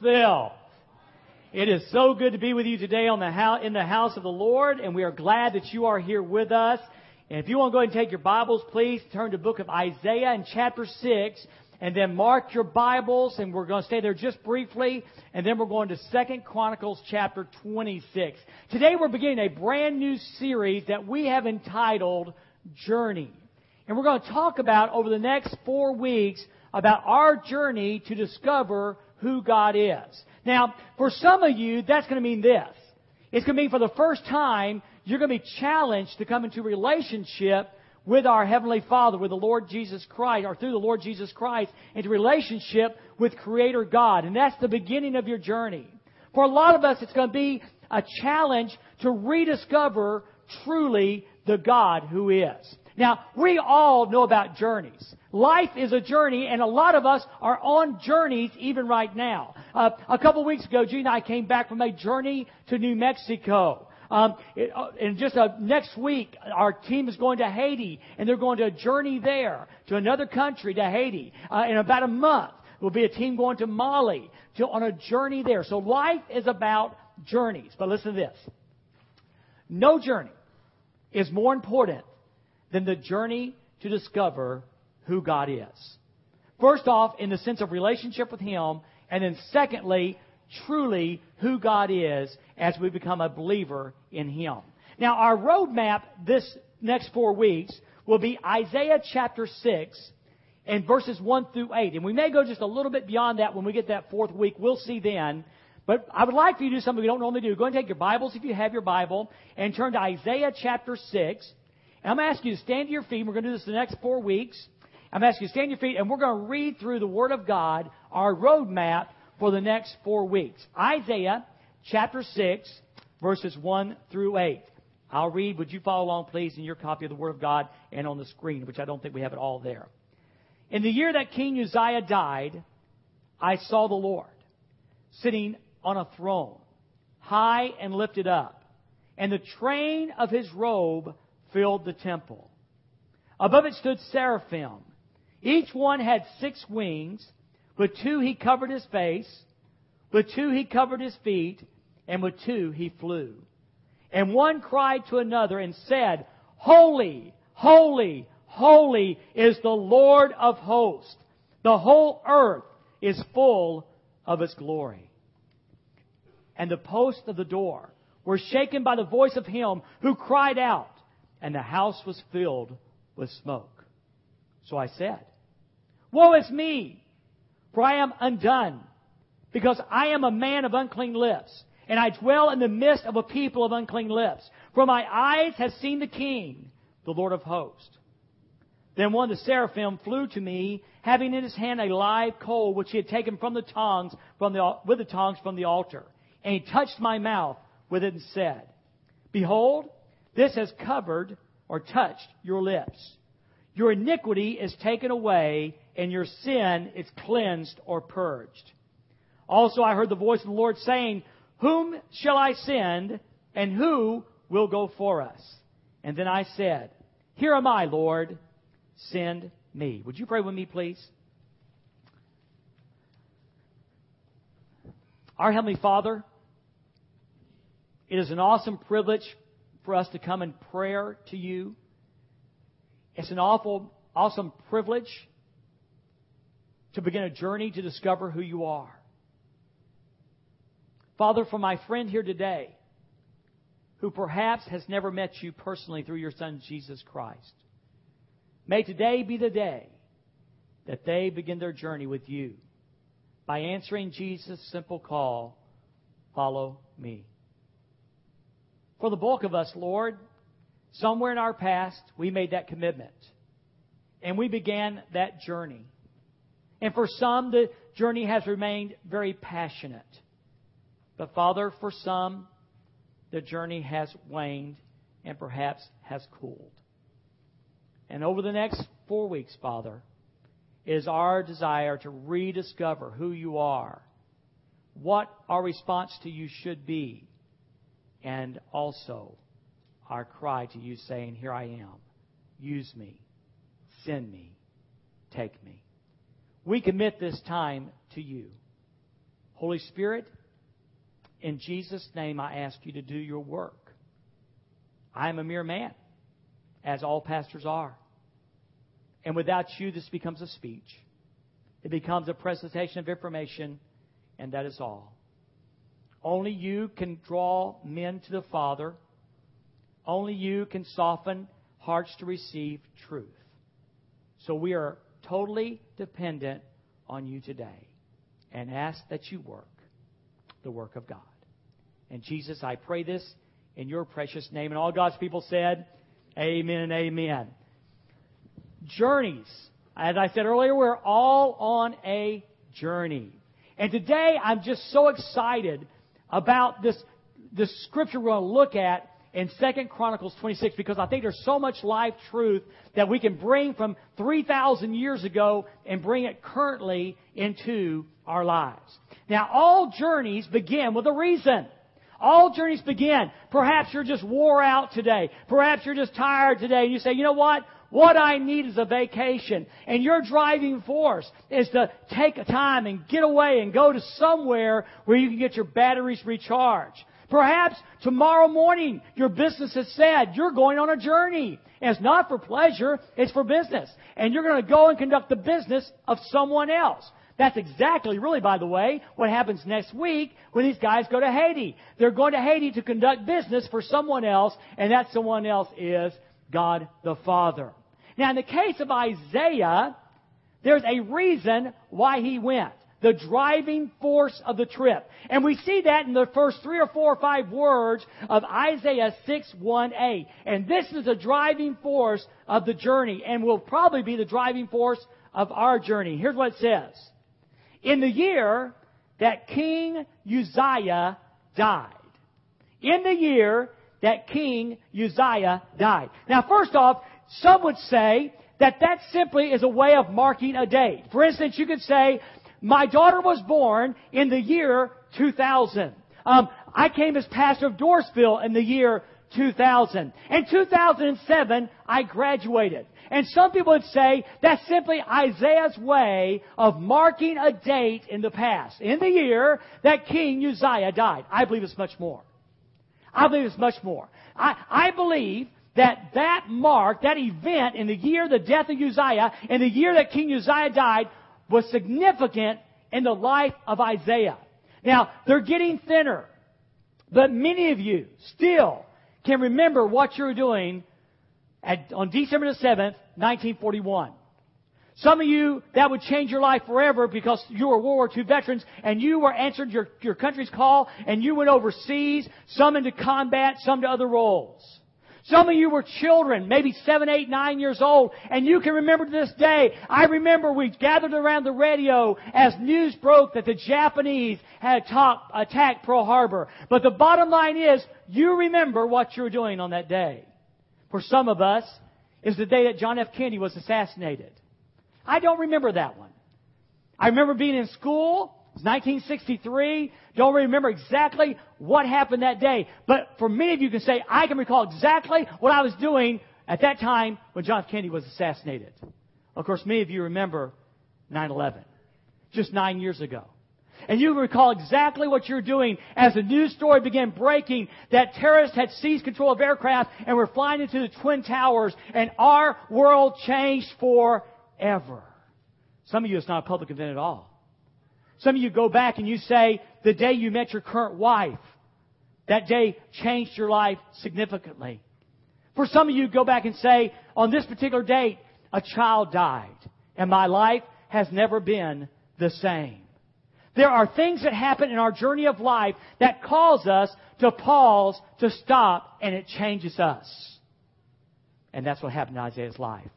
Martinsville. It is so good to be with you today on the in the house of the Lord, and we are glad that you are here with us. And if you want to go ahead and take your Bibles, please turn to the book of Isaiah in chapter 6, and then mark your Bibles, and we're going to stay there just briefly, and then we're going to Second Chronicles chapter 26. Today we're beginning a brand new series that we have entitled Journey. And we're going to talk about over the next four weeks about our journey to discover who God is. Now, for some of you, that's going to mean this. It's going to mean for the first time, you're going to be challenged to come into relationship with our Heavenly Father, with the Lord Jesus Christ, or through the Lord Jesus Christ, into relationship with Creator God. And that's the beginning of your journey. For a lot of us, it's going to be a challenge to rediscover truly the God who is. Now, we all know about journeys. Life is a journey, and a lot of us are on journeys even right now. Uh, a couple weeks ago, Gene and I came back from a journey to New Mexico. Um, it, uh, and just uh, next week, our team is going to Haiti, and they're going to a journey there to another country to Haiti. Uh, in about a month, will be a team going to Mali to, on a journey there. So life is about journeys. But listen to this: no journey is more important than the journey to discover who God is. First off, in the sense of relationship with Him, and then secondly, truly who God is as we become a believer in Him. Now, our roadmap this next four weeks will be Isaiah chapter 6 and verses 1 through 8. And we may go just a little bit beyond that when we get that fourth week. We'll see then. But I would like for you to do something we don't normally do. Go and take your Bibles if you have your Bible and turn to Isaiah chapter 6. And I'm going to ask you to stand to your feet. We're going to do this the next four weeks. I'm asking you to stand to your feet, and we're going to read through the Word of God, our roadmap for the next four weeks. Isaiah chapter 6, verses 1 through 8. I'll read. Would you follow along, please, in your copy of the Word of God and on the screen, which I don't think we have it all there. In the year that King Uzziah died, I saw the Lord sitting on a throne, high and lifted up, and the train of his robe filled the temple. Above it stood seraphim. Each one had six wings. With two he covered his face. With two he covered his feet. And with two he flew. And one cried to another and said, Holy, holy, holy is the Lord of hosts. The whole earth is full of his glory. And the posts of the door were shaken by the voice of him who cried out and the house was filled with smoke. So I said, Woe is me, for I am undone, because I am a man of unclean lips, and I dwell in the midst of a people of unclean lips. For my eyes have seen the King, the Lord of hosts. Then one of the seraphim flew to me, having in his hand a live coal which he had taken from the tongs from the, with the tongs from the altar. And he touched my mouth with it and said, Behold, this has covered or touched your lips. Your iniquity is taken away, and your sin is cleansed or purged. Also, I heard the voice of the Lord saying, Whom shall I send, and who will go for us? And then I said, Here am I, Lord, send me. Would you pray with me, please? Our Heavenly Father, it is an awesome privilege for us to come in prayer to you. It's an awful, awesome privilege to begin a journey to discover who you are. Father, for my friend here today, who perhaps has never met you personally through your Son, Jesus Christ, may today be the day that they begin their journey with you by answering Jesus' simple call, Follow me. For the bulk of us, Lord, somewhere in our past, we made that commitment. And we began that journey. And for some, the journey has remained very passionate. But Father, for some, the journey has waned and perhaps has cooled. And over the next four weeks, Father, is our desire to rediscover who you are, what our response to you should be, and also our cry to you saying, Here I am. Use me. Send me. Take me. We commit this time to you. Holy Spirit, in Jesus' name I ask you to do your work. I am a mere man, as all pastors are. And without you, this becomes a speech. It becomes a presentation of information, and that is all. Only you can draw men to the Father. Only you can soften hearts to receive truth. So we are totally dependent on you today and ask that you work the work of God. And Jesus, I pray this in your precious name. And all God's people said, Amen and amen. Journeys. As I said earlier, we're all on a journey. And today I'm just so excited about this, this scripture we're going to look at in Second Chronicles 26 because I think there's so much life truth that we can bring from 3,000 years ago and bring it currently into our lives. Now, all journeys begin with a reason. All journeys begin. Perhaps you're just wore out today. Perhaps you're just tired today and you say, you know what? What I need is a vacation. And your driving force is to take a time and get away and go to somewhere where you can get your batteries recharged. Perhaps tomorrow morning your business has said you're going on a journey. And it's not for pleasure, it's for business. And you're going to go and conduct the business of someone else. That's exactly, really, by the way, what happens next week when these guys go to Haiti. They're going to Haiti to conduct business for someone else, and that someone else is God the Father. Now, in the case of Isaiah, there's a reason why he went. The driving force of the trip. And we see that in the first three or four or five words of Isaiah 6, 1a. And this is the driving force of the journey and will probably be the driving force of our journey. Here's what it says. In the year that King Uzziah died. In the year that King Uzziah died. Now first off, some would say that that simply is a way of marking a date. For instance, you could say, my daughter was born in the year 2000. Um, I came as pastor of Dorsville in the year 2000. In 2007, I graduated. And some people would say that's simply Isaiah's way of marking a date in the past, in the year that King Uzziah died. I believe it's much more. I believe it's much more. I, I believe that that mark, that event in the year the death of Uzziah, in the year that King Uzziah died, was significant in the life of Isaiah. Now, they're getting thinner, but many of you still can remember what you were doing at, on December the 7th, 1941. Some of you, that would change your life forever because you were World War II veterans and you were answered your, your country's call and you went overseas, some into combat, some to other roles. Some of you were children, maybe seven, eight, nine years old, and you can remember to this day. I remember we gathered around the radio as news broke that the Japanese had top, attacked Pearl Harbor. But the bottom line is, you remember what you were doing on that day. For some of us, is the day that John F. Kennedy was assassinated. I don't remember that one. I remember being in school. It 1963. Don't remember exactly what happened that day. But for many of you can say, I can recall exactly what I was doing at that time when John F. Kennedy was assassinated. Of course, many of you remember 9-11. Just nine years ago. And you recall exactly what you're doing as the news story began breaking that terrorists had seized control of aircraft and were flying into the Twin Towers and our world changed forever. Some of you, it's not a public event at all. Some of you go back and you say, the day you met your current wife, that day changed your life significantly. For some of you, go back and say, on this particular date, a child died, and my life has never been the same. There are things that happen in our journey of life that cause us to pause, to stop, and it changes us. And that's what happened in Isaiah's life.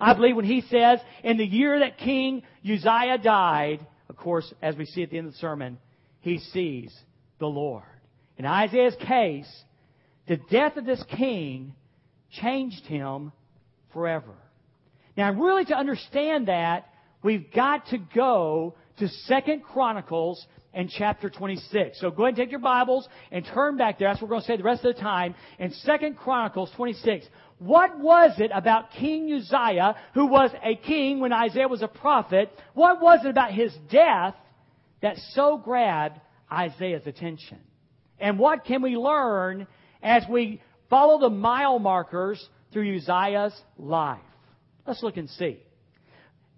I believe when he says, in the year that King Uzziah died, course, as we see at the end of the sermon, he sees the Lord. In Isaiah's case, the death of this king changed him forever. Now, really to understand that, we've got to go to Second Chronicles and chapter 26. So go ahead and take your Bibles and turn back there. That's what we're going to say the rest of the time. In Second Chronicles 26. What was it about King Uzziah, who was a king when Isaiah was a prophet? What was it about his death that so grabbed Isaiah's attention? And what can we learn as we follow the mile markers through Uzziah's life? Let's look and see.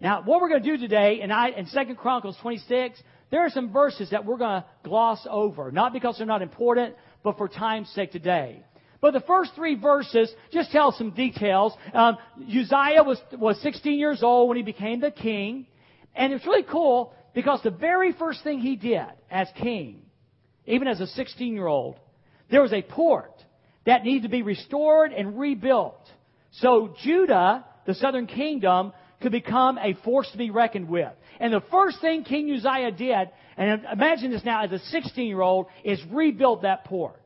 Now, what we're going to do today in, in 2 Chronicles 26, there are some verses that we're going to gloss over. Not because they're not important, but for time's sake today. But the first three verses just tell some details. Um, Uzziah was, was 16 years old when he became the king. And it's really cool because the very first thing he did as king, even as a 16 year old, there was a port that needed to be restored and rebuilt. So Judah, the southern kingdom, could become a force to be reckoned with. And the first thing King Uzziah did, and imagine this now as a 16 year old, is rebuild that port.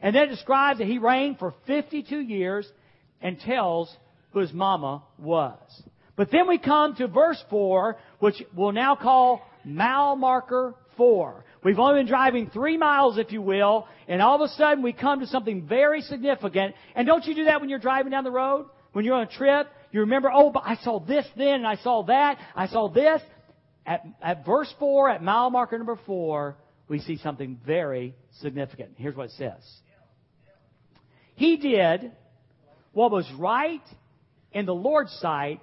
And then describes that he reigned for 52 years and tells who his mama was. But then we come to verse 4, which we'll now call mile marker 4. We've only been driving three miles, if you will, and all of a sudden we come to something very significant. And don't you do that when you're driving down the road? When you're on a trip? You remember, oh, but I saw this then, and I saw that, I saw this. At, at verse 4, at mile marker number 4, we see something very significant. Here's what it says. He did what was right in the Lord's sight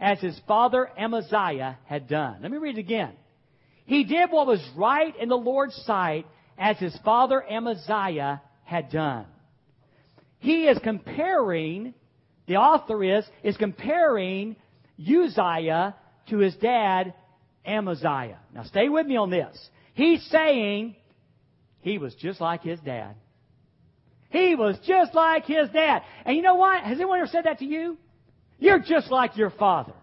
as his father Amaziah had done. Let me read it again. He did what was right in the Lord's sight as his father Amaziah had done. He is comparing, the author is, is comparing Uzziah to his dad Amaziah. Now stay with me on this. He's saying he was just like his dad. He was just like his dad. And you know what? Has anyone ever said that to you? You're just like your father.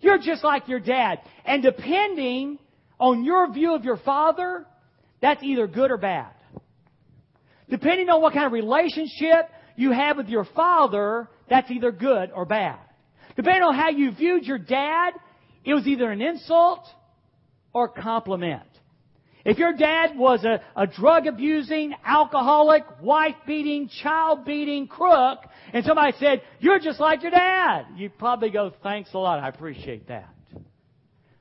You're just like your dad. And depending on your view of your father, that's either good or bad. Depending on what kind of relationship you have with your father, that's either good or bad. Depending on how you viewed your dad, it was either an insult or a compliment. If your dad was a, a drug abusing, alcoholic, wife beating, child beating crook, and somebody said, You're just like your dad, you'd probably go, Thanks a lot, I appreciate that.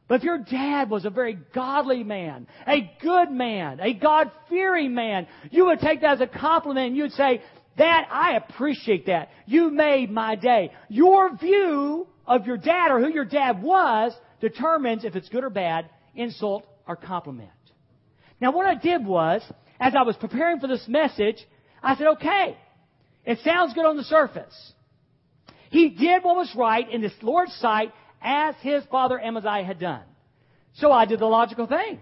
But if your dad was a very godly man, a good man, a God fearing man, you would take that as a compliment and you'd say, That, I appreciate that. You made my day. Your view of your dad or who your dad was determines if it's good or bad, insult or compliment. Now, what I did was, as I was preparing for this message, I said, okay, it sounds good on the surface. He did what was right in this Lord's sight as his father Amaziah had done. So I did the logical thing.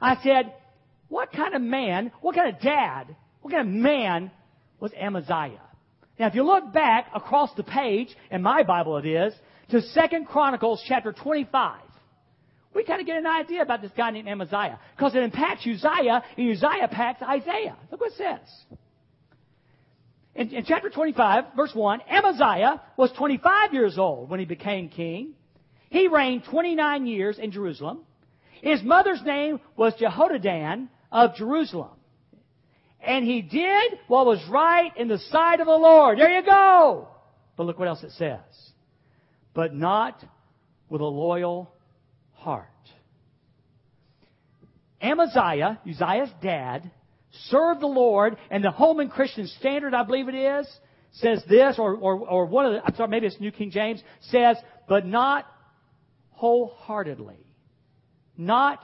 I said, what kind of man, what kind of dad, what kind of man was Amaziah? Now, if you look back across the page, in my Bible it is, to Second Chronicles chapter 25 we kind of get an idea about this guy named Amaziah. Because it impacts Uzziah, and Uzziah impacts Isaiah. Look what it says. In, in chapter 25, verse 1, Amaziah was 25 years old when he became king. He reigned 29 years in Jerusalem. His mother's name was Jehoaddan of Jerusalem. And he did what was right in the sight of the Lord. There you go. But look what else it says. But not with a loyal heart. Amaziah, Uzziah's dad, served the Lord, and the Holman Christian Standard, I believe it is, says this, or, or, or one of the, I'm sorry, maybe it's New King James, says, but not wholeheartedly. Not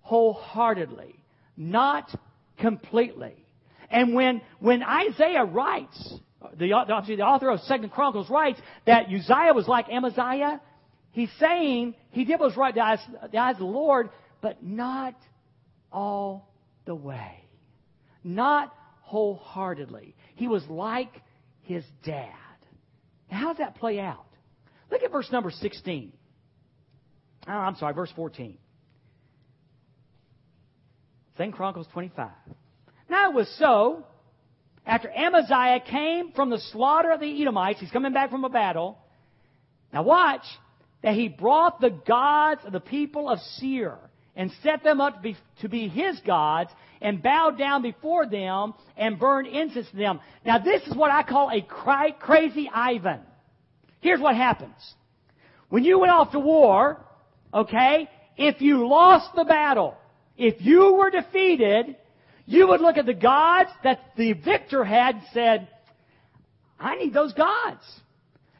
wholeheartedly. Not completely. And when, when Isaiah writes, the, obviously the author of Second Chronicles writes that Uzziah was like Amaziah, He's saying he did what was right in the eyes, the eyes of the Lord, but not all the way. Not wholeheartedly. He was like his dad. Now, how does that play out? Look at verse number 16. Oh, I'm sorry, verse 14. Second Chronicles 25. Now it was so, after Amaziah came from the slaughter of the Edomites, he's coming back from a battle. Now watch, that he brought the gods of the people of Seir and set them up to be, to be his gods and bowed down before them and burned incense to them. Now this is what I call a cry, crazy Ivan. Here's what happens. When you went off to war, okay, if you lost the battle, if you were defeated, you would look at the gods that the victor had and said, I need those gods.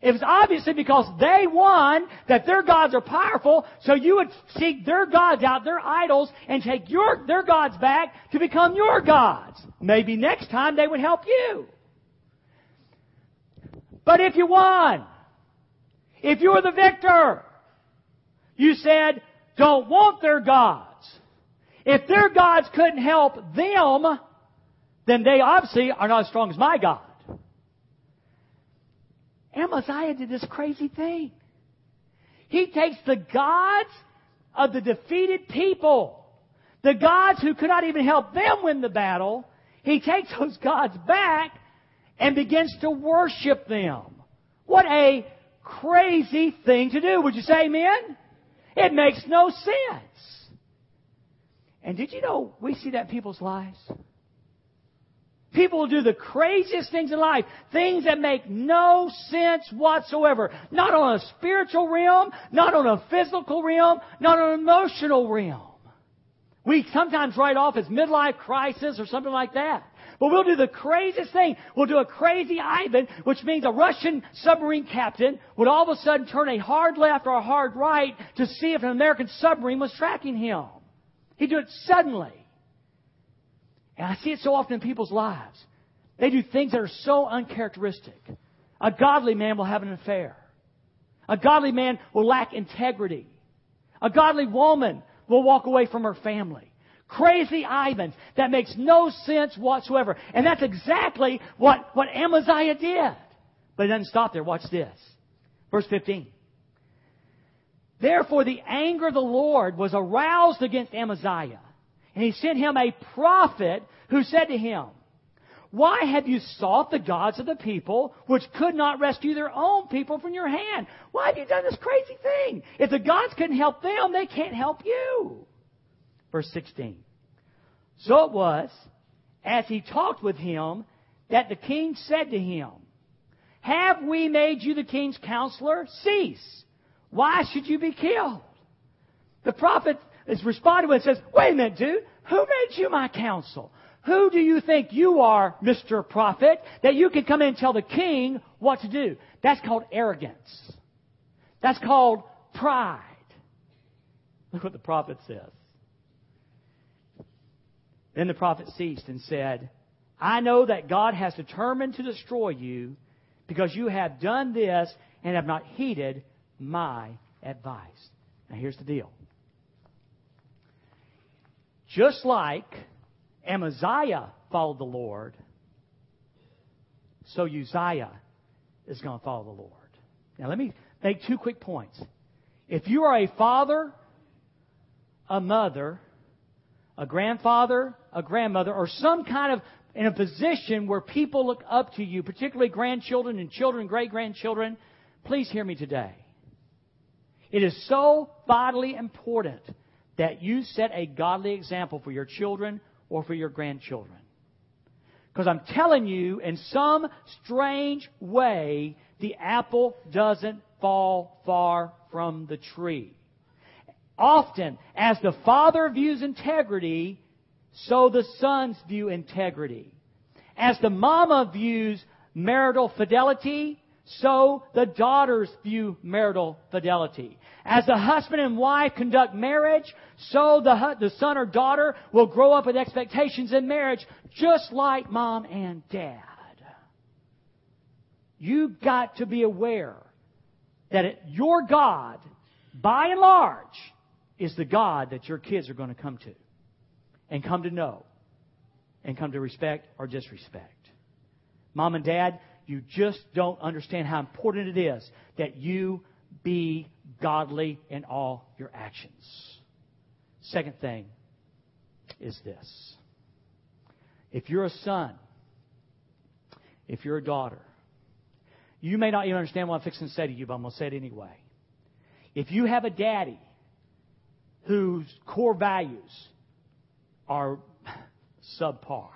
It was obviously because they won that their gods are powerful, so you would seek their gods out, their idols, and take your, their gods back to become your gods. Maybe next time they would help you. But if you won, if you were the victor, you said, don't want their gods. If their gods couldn't help them, then they obviously are not as strong as my God. Amaziah did this crazy thing. He takes the gods of the defeated people, the gods who could not even help them win the battle, he takes those gods back and begins to worship them. What a crazy thing to do. Would you say amen? It makes no sense. And did you know we see that in people's lives? People do the craziest things in life, things that make no sense whatsoever. Not on a spiritual realm, not on a physical realm, not on an emotional realm. We sometimes write off as midlife crisis or something like that. But we'll do the craziest thing. We'll do a crazy Ivan, which means a Russian submarine captain would all of a sudden turn a hard left or a hard right to see if an American submarine was tracking him. He'd do it suddenly. And I see it so often in people's lives. They do things that are so uncharacteristic. A godly man will have an affair. A godly man will lack integrity. A godly woman will walk away from her family. Crazy Ivans that makes no sense whatsoever. And that's exactly what, what Amaziah did. But it doesn't stop there. Watch this. Verse 15. Therefore the anger of the Lord was aroused against Amaziah and he sent him a prophet who said to him, Why have you sought the gods of the people which could not rescue their own people from your hand? Why have you done this crazy thing? If the gods couldn't help them, they can't help you. Verse 16. So it was, as he talked with him, that the king said to him, Have we made you the king's counselor? Cease. Why should you be killed? The prophet is responding with and says, wait a minute, dude, who made you my counsel? Who do you think you are, Mr. Prophet, that you can come in and tell the king what to do? That's called arrogance. That's called pride. Look what the prophet says. Then the prophet ceased and said, I know that God has determined to destroy you because you have done this and have not heeded my advice. Now here's the deal. Just like Amaziah followed the Lord, so Uzziah is going to follow the Lord. Now, let me make two quick points. If you are a father, a mother, a grandfather, a grandmother, or some kind of in a position where people look up to you, particularly grandchildren and children, great grandchildren, please hear me today. It is so vitally important that you set a godly example for your children or for your grandchildren. Because I'm telling you, in some strange way, the apple doesn't fall far from the tree. Often, as the father views integrity, so the sons view integrity. As the mama views marital fidelity, so the daughters view marital fidelity. As the husband and wife conduct marriage, so the, the son or daughter will grow up with expectations in marriage, just like mom and dad. You've got to be aware that it, your God, by and large, is the God that your kids are going to come to and come to know and come to respect or disrespect. Mom and dad, you just don't understand how important it is that you be godly in all your actions. Second thing is this. If you're a son, if you're a daughter, you may not even understand what I'm fixing to say to you, but I'm going to say it anyway. If you have a daddy whose core values are subpar,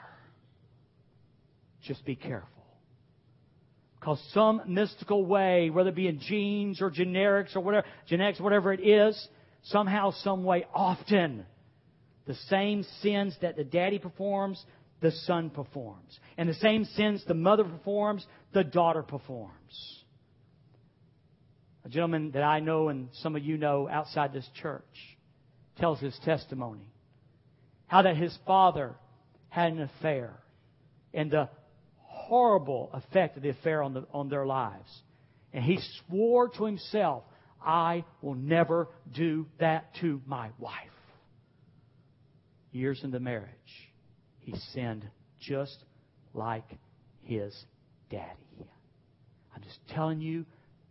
just be careful. Because some mystical way, whether it be in genes or generics or whatever, genetics, whatever it is, somehow, some way, often, The same sins that the daddy performs, the son performs. And the same sins the mother performs, the daughter performs. A gentleman that I know and some of you know outside this church tells his testimony. How that his father had an affair and the horrible effect of the affair on, the, on their lives. And he swore to himself, I will never do that to my wife. Years into marriage, he sinned just like his daddy. I'm just telling you,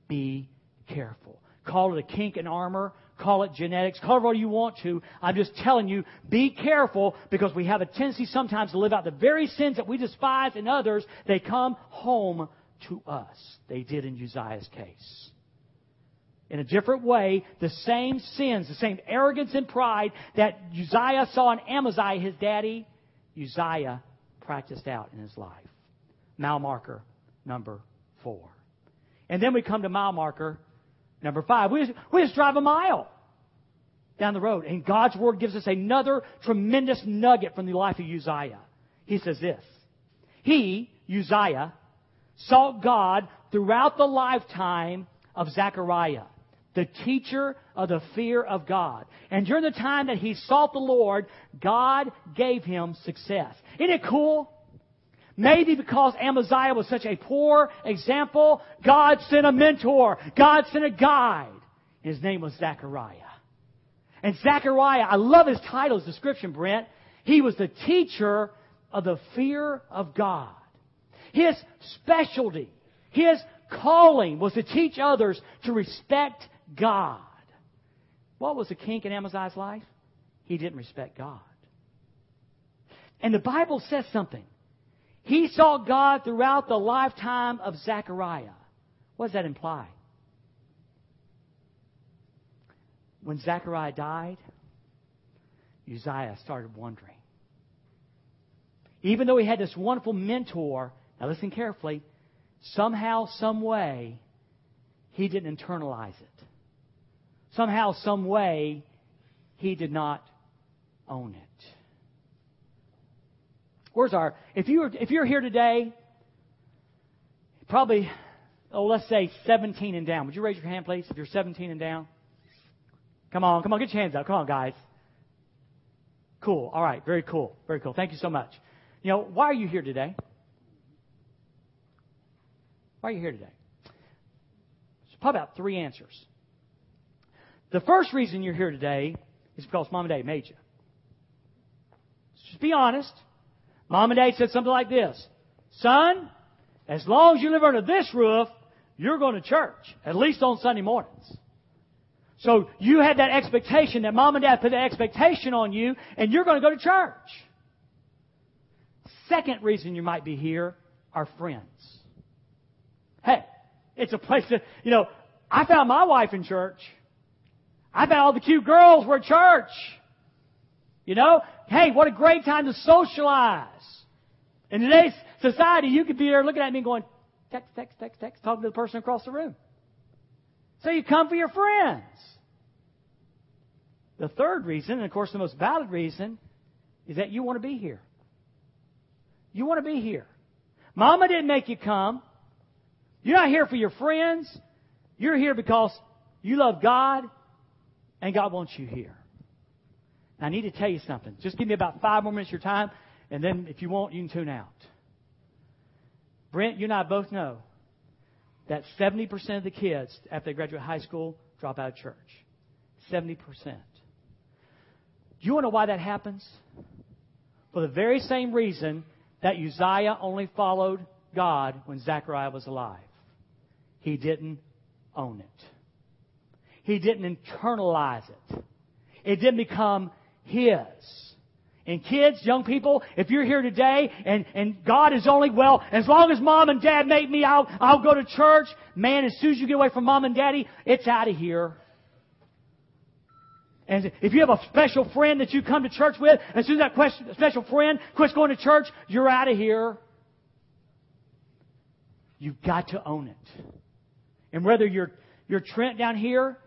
be careful. Call it a kink in armor. Call it genetics. Call it what you want to. I'm just telling you, be careful because we have a tendency sometimes to live out the very sins that we despise in others. They come home to us. They did in Uzziah's case. In a different way, the same sins, the same arrogance and pride that Uzziah saw in Amaziah, his daddy, Uzziah practiced out in his life. Mile marker number four. And then we come to mile marker number five. We just, we just drive a mile down the road. And God's Word gives us another tremendous nugget from the life of Uzziah. He says this. He, Uzziah, sought God throughout the lifetime of Zechariah, the teacher of the fear of God. And during the time that he sought the Lord, God gave him success. Isn't it cool? Maybe because Amaziah was such a poor example, God sent a mentor. God sent a guide. His name was Zechariah. And Zechariah, I love his title, his description, Brent. He was the teacher of the fear of God. His specialty, his calling was to teach others to respect God. What was the kink in Amaziah's life? He didn't respect God. And the Bible says something. He saw God throughout the lifetime of Zechariah. What does that imply? When Zechariah died, Uzziah started wondering. Even though he had this wonderful mentor, now listen carefully, somehow, some way, he didn't internalize it. Somehow, some way, he did not own it. Where's our, if you were, if you're here today, probably, oh, let's say 17 and down. Would you raise your hand, please, if you're 17 and down? Come on, come on, get your hands up. Come on, guys. Cool. All right. Very cool. Very cool. Thank you so much. You know, why are you here today? Why are you here today? There's probably about three answers. The first reason you're here today is because mom and dad made you. Just be honest. Mom and dad said something like this Son, as long as you live under this roof, you're going to church, at least on Sunday mornings. So you had that expectation that mom and dad put that expectation on you, and you're going to go to church. Second reason you might be here are friends. Hey, it's a place that, you know, I found my wife in church. I found all the cute girls were at church. You know, hey, what a great time to socialize. In today's society, you could be there looking at me going, text, text, text, text, talking to the person across the room. So you come for your friends. The third reason, and of course the most valid reason, is that you want to be here. You want to be here. Mama didn't make you come. You're not here for your friends. You're here because you love God and God wants you here. I need to tell you something. Just give me about five more minutes of your time, and then if you want, you can tune out. Brent, you and I both know that 70% of the kids, after they graduate high school, drop out of church. 70%. Do you want to know why that happens? For the very same reason that Uzziah only followed God when Zechariah was alive. He didn't own it. He didn't internalize it. It didn't become his. And kids, young people, if you're here today and, and God is only, well, as long as mom and dad make me, I'll, I'll go to church. Man, as soon as you get away from mom and daddy, it's out of here. And if you have a special friend that you come to church with, as soon as that special friend quits going to church, you're out of here. You've got to own it. And whether you're, you're Trent down here,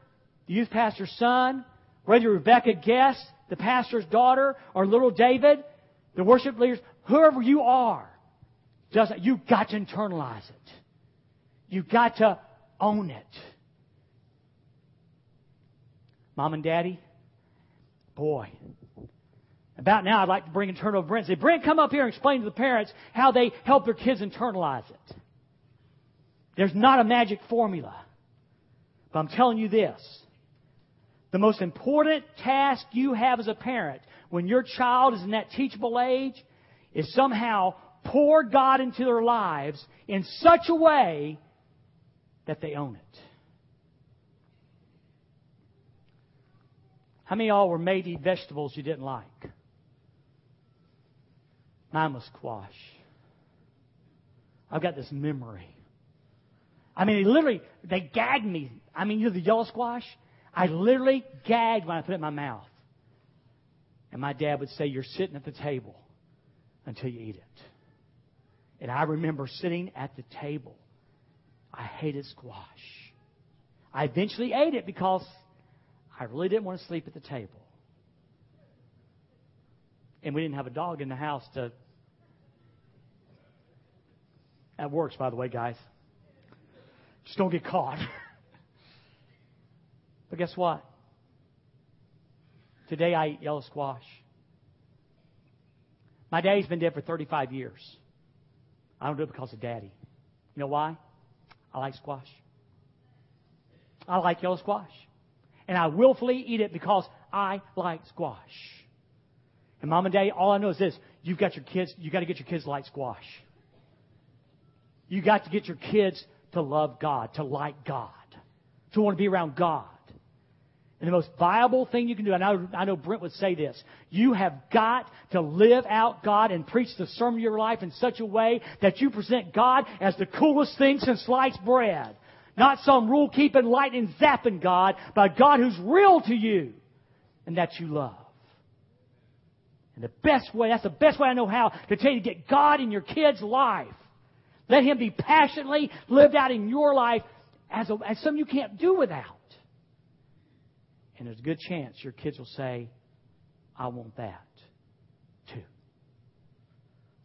the youth pastor's son, whether you're Rebecca Guest, the pastor's daughter, or little David, the worship leaders, whoever you are, does you've got to internalize it. You've got to own it. Mom and Daddy, boy, about now I'd like to bring over Brent. Say, Brent, come up here and explain to the parents how they help their kids internalize it. There's not a magic formula. But I'm telling you this. The most important task you have as a parent when your child is in that teachable age is somehow pour God into their lives in such a way that they own it. How many of y'all were made to eat vegetables you didn't like? Mine was squash. I've got this memory. I mean, they literally, they gagged me. I mean, you know the yellow squash? I literally gagged when I put it in my mouth. And my dad would say, You're sitting at the table until you eat it. And I remember sitting at the table. I hated squash. I eventually ate it because I really didn't want to sleep at the table. And we didn't have a dog in the house to. That works, by the way, guys. Just don't get caught. but guess what? Today I eat yellow squash. My daddy's been dead for 35 years. I don't do it because of daddy. You know why? I like squash. I like yellow squash. And I willfully eat it because I like squash. And mom and daddy, all I know is this you've got your kids, you got to get your kids to like squash. You got to get your kids to love God, to like God, to want to be around God. And the most viable thing you can do, and I, I know Brent would say this, you have got to live out God and preach the sermon of your life in such a way that you present God as the coolest thing since sliced bread. Not some rule keeping, lightning zapping God, but God who's real to you and that you love. And the best way, that's the best way I know how to tell you to get God in your kid's life let Him be passionately lived out in your life as, a, as something you can't do without. And there's a good chance your kids will say, I want that too.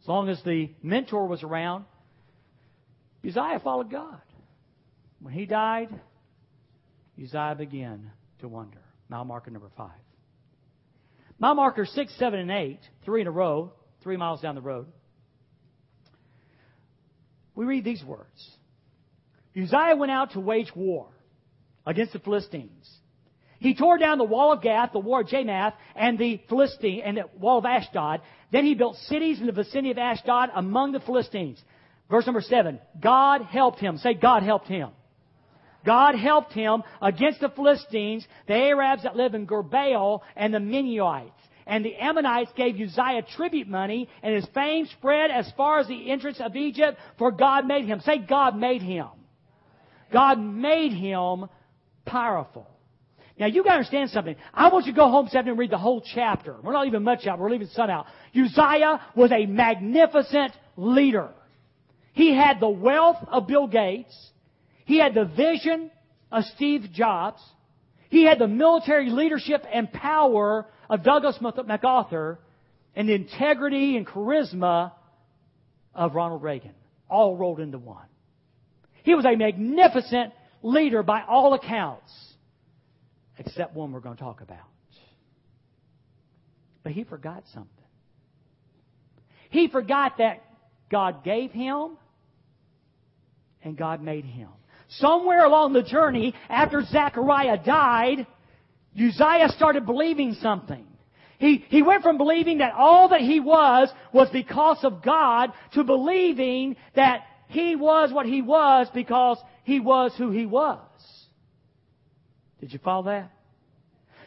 As long as the mentor was around, Uzziah followed God. When he died, Uzziah began to wonder. Mile marker number five. Mile marker six, seven, and eight, three in a row, three miles down the road we read these words Uzziah went out to wage war against the Philistines. He tore down the wall of Gath, the wall of Jarmuth, and the Philistine, and the wall of Ashdod. Then he built cities in the vicinity of Ashdod among the Philistines. Verse number seven. God helped him. Say, God helped him. God helped him against the Philistines, the Arabs that live in Gurbaal, and the Mennonites. And the Ammonites gave Uzziah tribute money, and his fame spread as far as the entrance of Egypt, for God made him. Say, God made him. God made him powerful. Now you gotta understand something. I want you to go home afternoon and read the whole chapter. We're not leaving much out, we're leaving some out. Uzziah was a magnificent leader. He had the wealth of Bill Gates. He had the vision of Steve Jobs. He had the military leadership and power of Douglas MacArthur and the integrity and charisma of Ronald Reagan, all rolled into one. He was a magnificent leader by all accounts, except one we're going to talk about. But he forgot something. He forgot that God gave him and God made him. Somewhere along the journey, after Zechariah died, Uzziah started believing something. He, he went from believing that all that he was was because of God to believing that he was what he was because he was who he was. Did you follow that?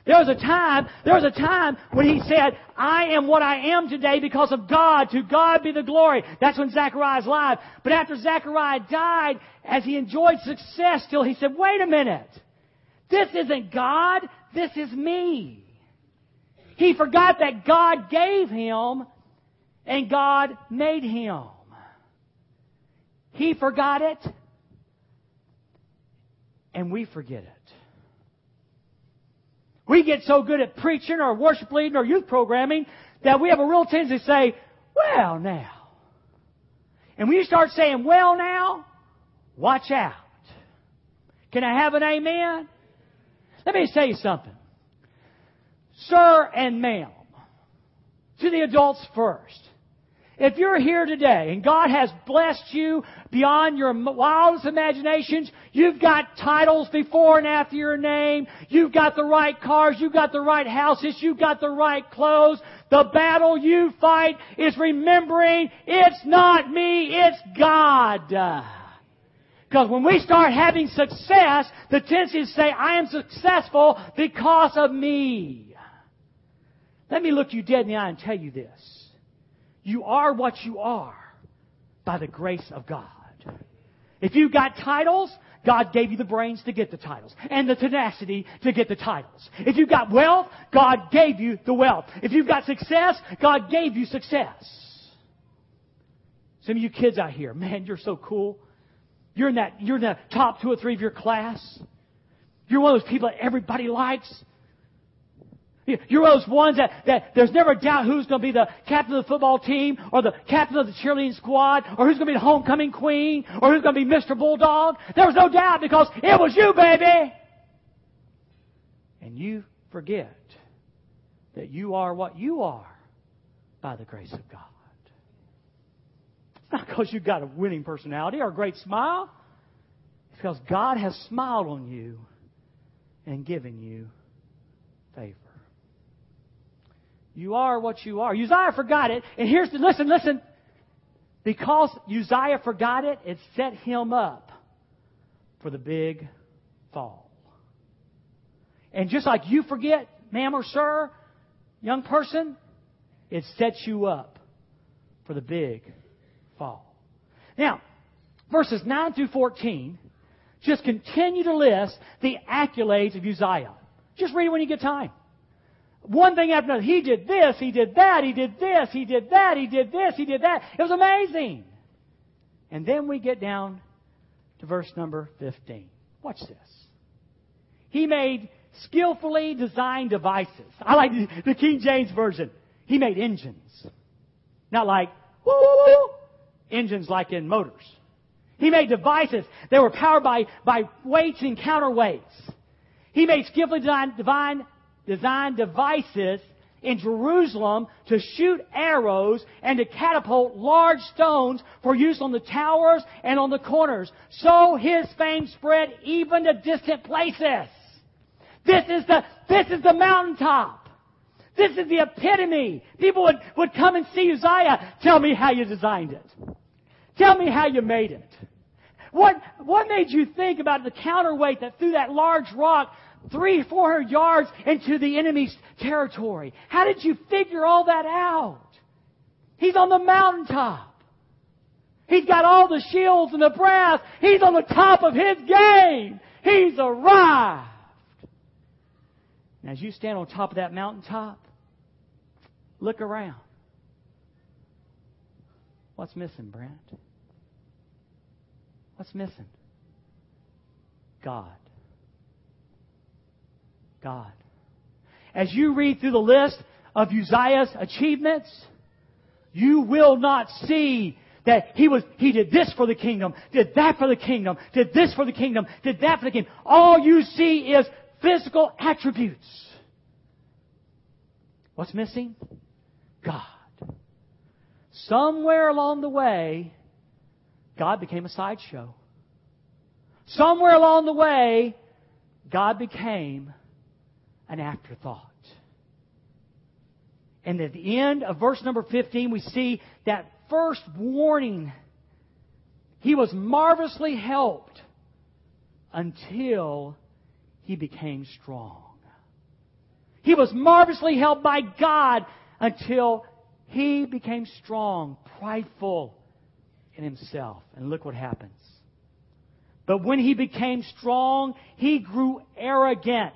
There was a time, there was a time when he said, I am what I am today because of God. To God be the glory. That's when Zechariah's alive. But after Zechariah died, as he enjoyed success still, he said, wait a minute. This isn't God. This is me. He forgot that God gave him and God made him. He forgot it and we forget it. We get so good at preaching or worship leading or youth programming that we have a real tendency to say, well now. And when you start saying, well now, watch out. Can I have an amen? Let me you something. Sir and ma'am, to the adults first. If you're here today and God has blessed you beyond your wildest imaginations, you've got titles before and after your name, you've got the right cars, you've got the right houses, you've got the right clothes, the battle you fight is remembering it's not me, it's God. Because when we start having success, the tendency is to say, I am successful because of me. Let me look you dead in the eye and tell you this. You are what you are by the grace of God. If you've got titles, God gave you the brains to get the titles and the tenacity to get the titles. If you've got wealth, God gave you the wealth. If you've got success, God gave you success. Some of you kids out here, man, you're so cool. You're in that, you're in the top two or three of your class. You're one of those people that everybody likes. You're those ones that, that there's never a doubt who's going to be the captain of the football team or the captain of the cheerleading squad or who's going to be the homecoming queen or who's going to be Mr. Bulldog. There was no doubt because it was you, baby. And you forget that you are what you are by the grace of God. It's not because you've got a winning personality or a great smile. It's because God has smiled on you and given you favor. You are what you are. Uzziah forgot it. And here's the, listen, listen. Because Uzziah forgot it, it set him up for the big fall. And just like you forget, ma'am or sir, young person, it sets you up for the big fall. Now, verses 9 through 14 just continue to list the accolades of Uzziah. Just read it when you get time. One thing after another. He did this, he did that, he did this, he did that, he did this, he did that. It was amazing. And then we get down to verse number 15. Watch this. He made skillfully designed devices. I like the King James Version. He made engines. Not like, woo, woo, woo, engines like in motors. He made devices that were powered by, by weights and counterweights. He made skillfully designed, divine, designed devices in Jerusalem to shoot arrows and to catapult large stones for use on the towers and on the corners. So his fame spread even to distant places. This is the, this is the mountaintop. This is the epitome. People would, would come and see Uzziah. Tell me how you designed it. Tell me how you made it. What, what made you think about the counterweight that threw that large rock three, four hundred yards into the enemy's territory. How did you figure all that out? He's on the mountaintop. He's got all the shields and the brass. He's on the top of his game. He's arrived. And as you stand on top of that mountaintop, look around. What's missing, Brent? What's missing? God. God. As you read through the list of Uzziah's achievements, you will not see that he was, he did this for the kingdom, did that for the kingdom, did this for the kingdom, did that for the kingdom. All you see is physical attributes. What's missing? God. Somewhere along the way, God became a sideshow. Somewhere along the way, God became an afterthought. And at the end of verse number 15, we see that first warning. He was marvelously helped until he became strong. He was marvelously helped by God until he became strong, prideful in himself. And look what happens. But when he became strong, he grew arrogant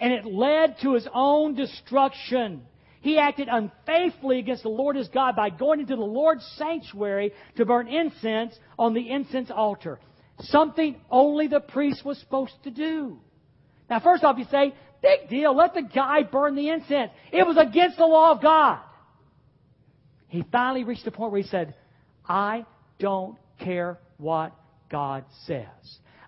and it led to his own destruction. He acted unfaithfully against the Lord his God by going into the Lord's sanctuary to burn incense on the incense altar. Something only the priest was supposed to do. Now, first off, you say, Big deal. Let the guy burn the incense. It was against the law of God. He finally reached the point where he said, I don't care what God says.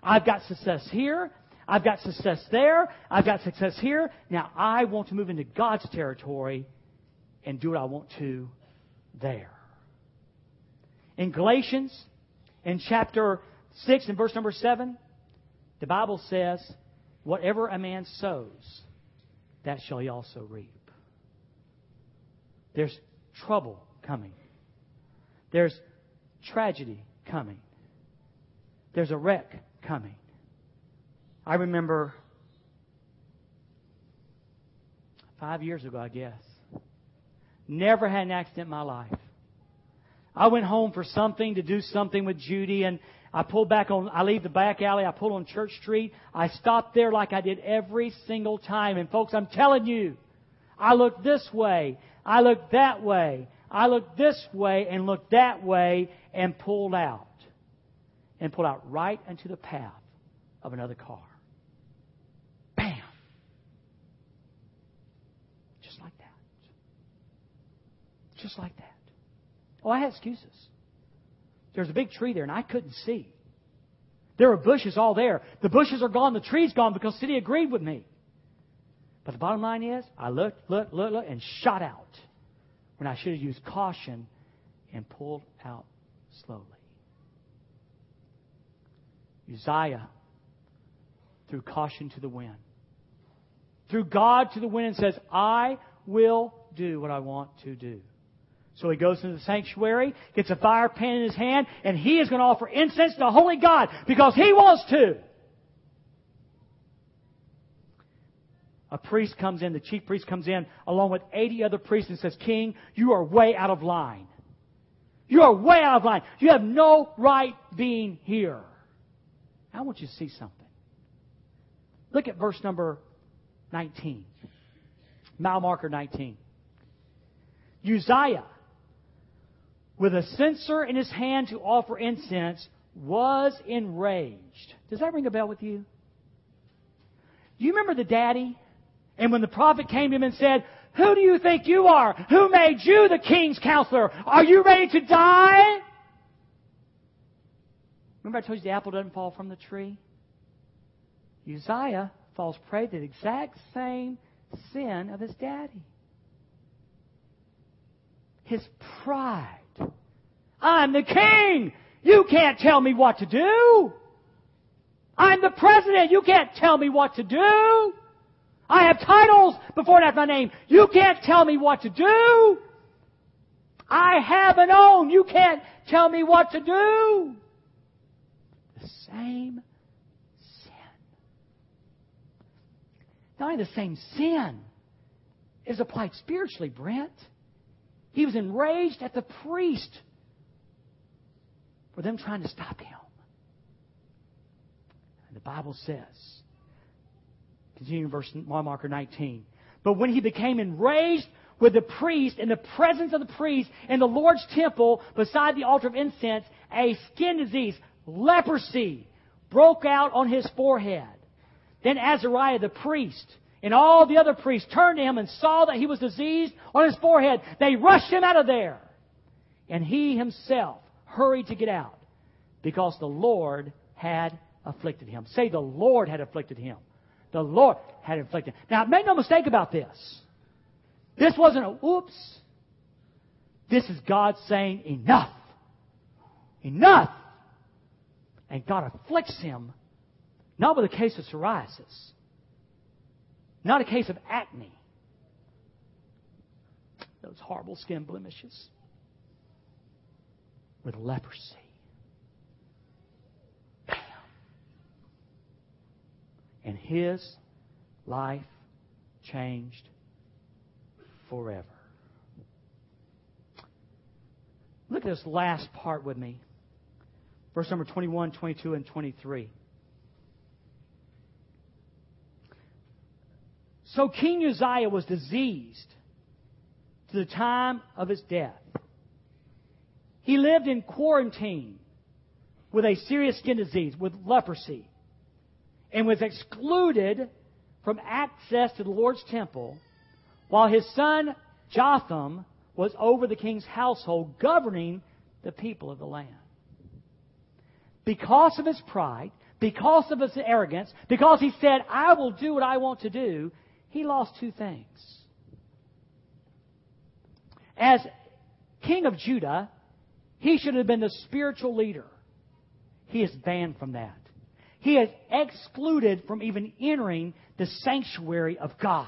I've got success here. I've got success there. I've got success here. Now I want to move into God's territory and do what I want to there. In Galatians, in chapter 6 and verse number 7, the Bible says, Whatever a man sows, that shall he also reap. There's trouble coming. There's tragedy coming. There's a wreck coming. I remember five years ago, I guess. Never had an accident in my life. I went home for something to do something with Judy and I pulled back on, I leave the back alley, I pull on Church Street. I stopped there like I did every single time. And folks, I'm telling you, I looked this way, I looked that way, I looked this way and looked that way and pulled out. And pulled out right into the path of another car. Bam! Just like that. Just like that. Oh, I had excuses. There's a big tree there, and I couldn't see. There were bushes all there. The bushes are gone, the tree's gone because city agreed with me. But the bottom line is, I looked, looked, looked, looked, and shot out when I should have used caution and pulled out slowly. Uzziah threw caution to the wind. Threw God to the wind and says, I will do what I want to do. So he goes into the sanctuary, gets a fire pan in his hand, and he is going to offer incense to the holy God because he wants to. A priest comes in, the chief priest comes in along with 80 other priests and says, King, you are way out of line. You are way out of line. You have no right being here. I want you to see something. Look at verse number 19. Mile marker 19. Uzziah with a censer in his hand to offer incense, was enraged. Does that ring a bell with you? Do you remember the daddy? And when the prophet came to him and said, Who do you think you are? Who made you the king's counselor? Are you ready to die? Remember I told you the apple doesn't fall from the tree? Uzziah falls prey to the exact same sin of his daddy. His pride I'm the king. You can't tell me what to do. I'm the president. You can't tell me what to do. I have titles before and after my name. You can't tell me what to do. I have an own. You can't tell me what to do. The same sin. Not only the same sin is applied spiritually, Brent. He was enraged at the priest for them trying to stop him. And the Bible says, continuing verse marker 19, but when he became enraged with the priest in the presence of the priest in the Lord's temple beside the altar of incense, a skin disease, leprosy, broke out on his forehead. Then Azariah the priest and all the other priests turned to him and saw that he was diseased on his forehead. They rushed him out of there. And he himself hurried to get out because the Lord had afflicted him. Say, the Lord had afflicted him. The Lord had afflicted him. Now, make no mistake about this. This wasn't a oops. This is God saying, enough. Enough. And God afflicts him, not with a case of psoriasis, not a case of acne, those horrible skin blemishes, with leprosy. Bam. And his life changed forever. Look at this last part with me. Verse number 21, 22, and 23. So King Uzziah was diseased to the time of his death. He lived in quarantine with a serious skin disease, with leprosy, and was excluded from access to the Lord's temple while his son Jotham was over the king's household, governing the people of the land. Because of his pride, because of his arrogance, because he said, I will do what I want to do, he lost two things. As king of Judah, he should have been the spiritual leader. He is banned from that. He is excluded from even entering the sanctuary of God.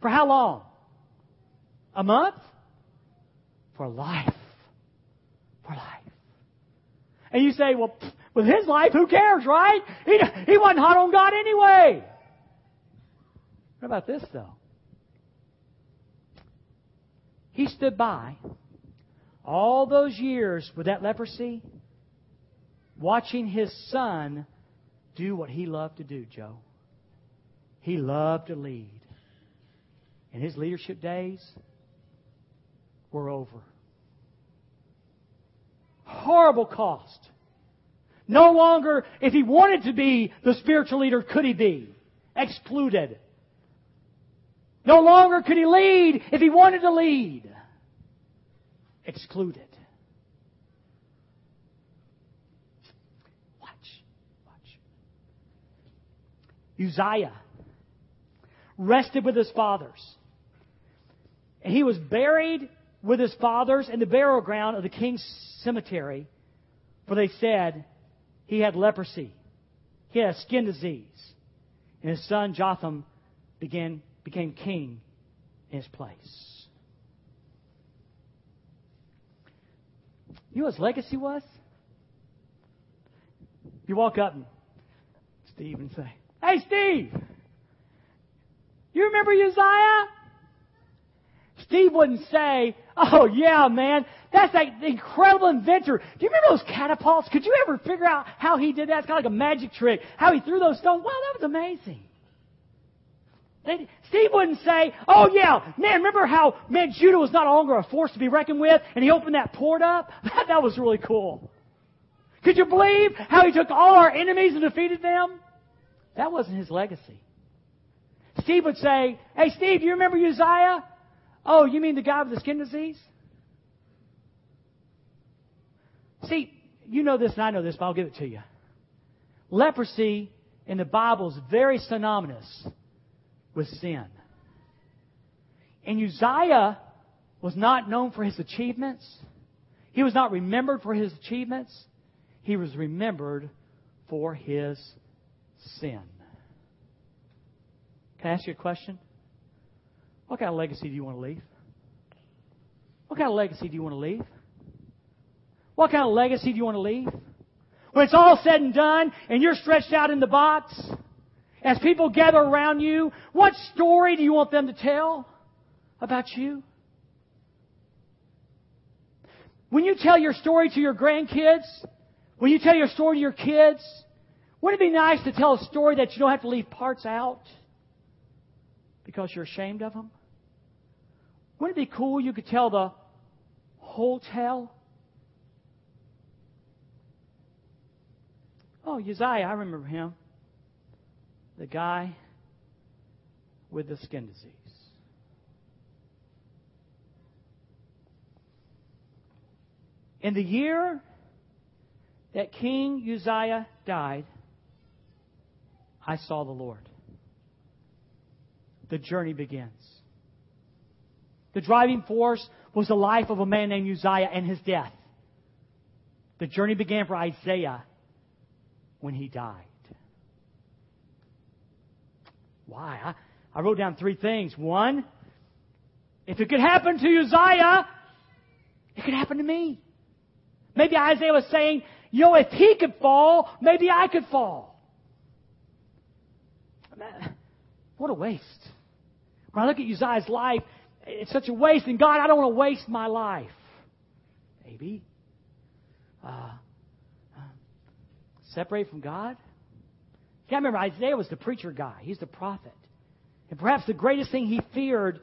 For how long? A month? For life. For life. And you say, well, with his life, who cares, right? He, he wasn't hot on God anyway. What about this, though? He stood by all those years with that leprosy, watching his son do what he loved to do, Joe. He loved to lead. And his leadership days were over. Horrible cost. No longer, if he wanted to be the spiritual leader, could he be. Excluded. No longer could he lead if he wanted to lead. Excluded. Watch. Watch. Uzziah rested with his fathers. And he was buried with his fathers in the burial ground of the king's cemetery, for they said he had leprosy. He had a skin disease. And his son Jotham began, became king in his place. You know what his legacy was? You walk up and Steve and say, Hey Steve! You remember Uzziah? Steve wouldn't say, Oh yeah, man, that's that incredible inventor. Do you remember those catapults? Could you ever figure out how he did that? It's kind of like a magic trick. How he threw those stones. Wow, that was amazing. They, Steve wouldn't say, oh yeah, man, remember how, man, Judah was not longer a force to be reckoned with and he opened that port up? That, that was really cool. Could you believe how he took all our enemies and defeated them? That wasn't his legacy. Steve would say, hey Steve, do you remember Uzziah? Oh, you mean the guy with the skin disease? See, you know this and I know this, but I'll give it to you. Leprosy in the Bible is very synonymous with sin. And Uzziah was not known for his achievements. He was not remembered for his achievements. He was remembered for his sin. Can I ask you a question? What kind of legacy do you want to leave? What kind of legacy do you want to leave? What kind of legacy do you want to leave? When it's all said and done and you're stretched out in the box, as people gather around you, what story do you want them to tell about you? When you tell your story to your grandkids, when you tell your story to your kids, wouldn't it be nice to tell a story that you don't have to leave parts out because you're ashamed of them? Wouldn't it be cool you could tell the whole tale? Oh, Uzziah, I remember him. The guy with the skin disease. In the year that King Uzziah died, I saw the Lord. The journey begins. The driving force was the life of a man named Uzziah and his death. The journey began for Isaiah when he died. Why? I, I wrote down three things. One, if it could happen to Uzziah, it could happen to me. Maybe Isaiah was saying, you know, if he could fall, maybe I could fall. What a waste. When I look at Uzziah's life, it's such a waste. And God, I don't want to waste my life. Maybe. Uh, Separate from God? You got to remember, Isaiah was the preacher guy. He's the prophet. And perhaps the greatest thing he feared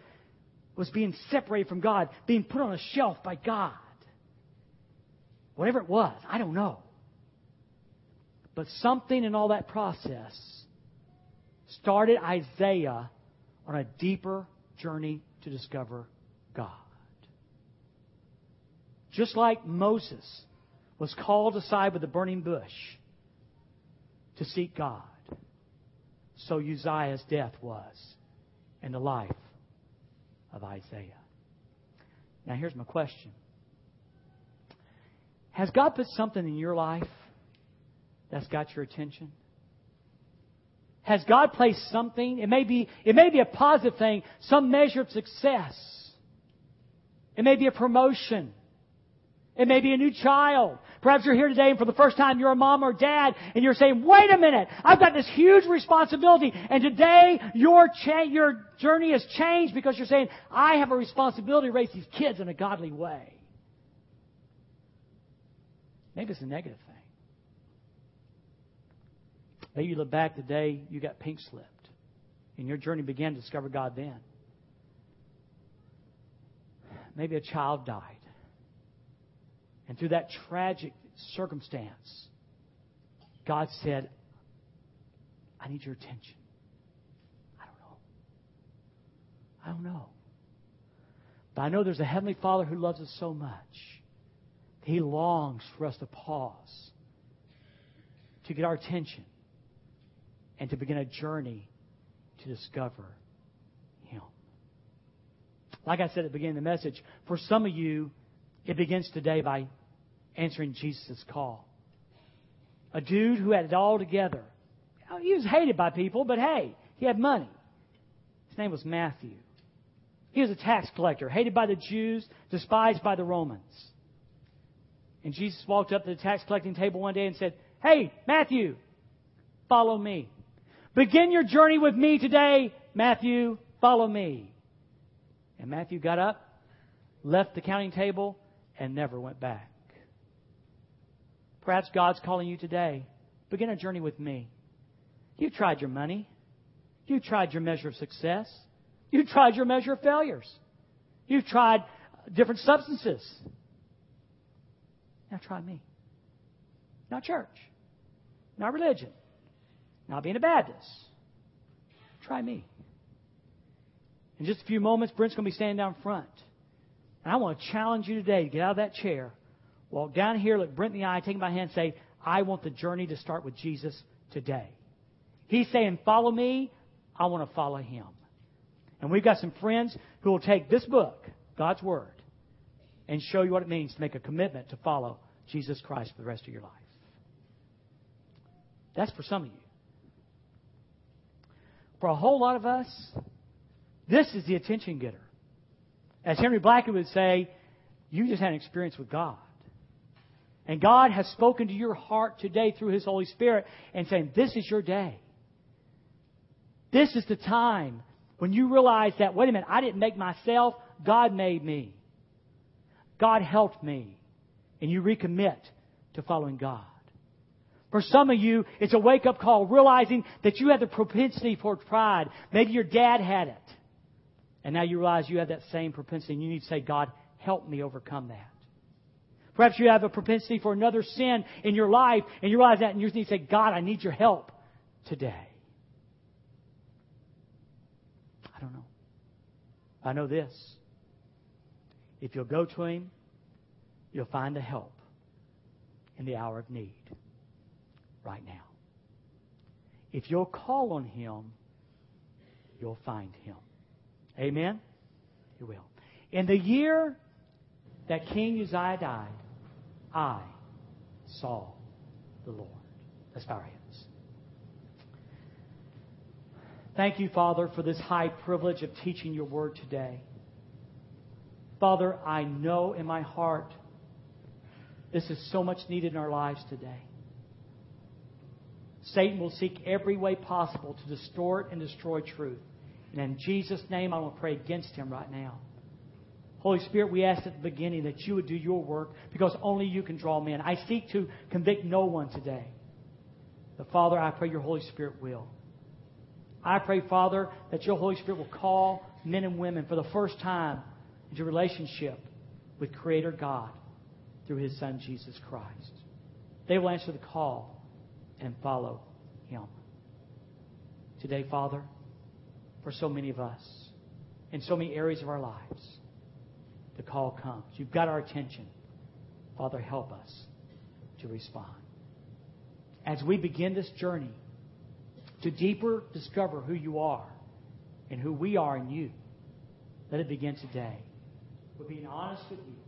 was being separated from God, being put on a shelf by God. Whatever it was, I don't know. But something in all that process started Isaiah on a deeper journey to discover God. Just like Moses was called aside with the burning bush to seek God, so Uzziah's death was in the life of Isaiah. Now, here's my question Has God put something in your life that's got your attention? Has God placed something? It may be, it may be a positive thing, some measure of success. It may be a promotion. It may be a new child. Perhaps you're here today and for the first time you're a mom or dad and you're saying, wait a minute, I've got this huge responsibility and today your, cha- your journey has changed because you're saying, I have a responsibility to raise these kids in a godly way. Maybe it's a negative thing. Maybe you look back the day you got pink slipped and your journey began to discover God then. Maybe a child died. And through that tragic circumstance, God said, I need your attention. I don't know. I don't know. But I know there's a Heavenly Father who loves us so much. He longs for us to pause, to get our attention, and to begin a journey to discover Him. Like I said at the beginning of the message, for some of you, it begins today by answering Jesus' call. A dude who had it all together. Oh, he was hated by people, but hey, he had money. His name was Matthew. He was a tax collector, hated by the Jews, despised by the Romans. And Jesus walked up to the tax collecting table one day and said, Hey, Matthew, follow me. Begin your journey with me today, Matthew. Follow me. And Matthew got up, left the counting table, and never went back. Perhaps God's calling you today. Begin a journey with me. You've tried your money. You've tried your measure of success. You've tried your measure of failures. You've tried different substances. Now try me. Not church. Not religion. Not being a Baptist. Try me. In just a few moments, Brent's going to be standing down front. And I want to challenge you today to get out of that chair, walk down here, look Brent in the eye, take my hand, say, I want the journey to start with Jesus today. He's saying, Follow me. I want to follow him. And we've got some friends who will take this book, God's Word, and show you what it means to make a commitment to follow Jesus Christ for the rest of your life. That's for some of you. For a whole lot of us, this is the attention getter. As Henry Blackaby would say, you just had an experience with God. And God has spoken to your heart today through His Holy Spirit and saying, This is your day. This is the time when you realize that, wait a minute, I didn't make myself, God made me. God helped me. And you recommit to following God. For some of you, it's a wake up call, realizing that you have the propensity for pride. Maybe your dad had it. And now you realize you have that same propensity, and you need to say, God, help me overcome that. Perhaps you have a propensity for another sin in your life, and you realize that, and you need to say, God, I need your help today. I don't know. I know this. If you'll go to Him, you'll find the help in the hour of need right now. If you'll call on Him, you'll find Him. Amen? You will. In the year that King Uzziah died, I saw the Lord. Let's bow our heads. Thank you, Father, for this high privilege of teaching your word today. Father, I know in my heart this is so much needed in our lives today. Satan will seek every way possible to distort and destroy truth. And in Jesus' name, I want to pray against him right now. Holy Spirit, we ask at the beginning that you would do your work because only you can draw men. I seek to convict no one today. But Father, I pray your Holy Spirit will. I pray, Father, that your Holy Spirit will call men and women for the first time into relationship with Creator God through His Son, Jesus Christ. They will answer the call and follow Him. today, Father, for so many of us in so many areas of our lives. The call comes. You've got our attention. Father, help us to respond. As we begin this journey to deeper discover who you are and who we are in you, let it begin today. We're being honest with you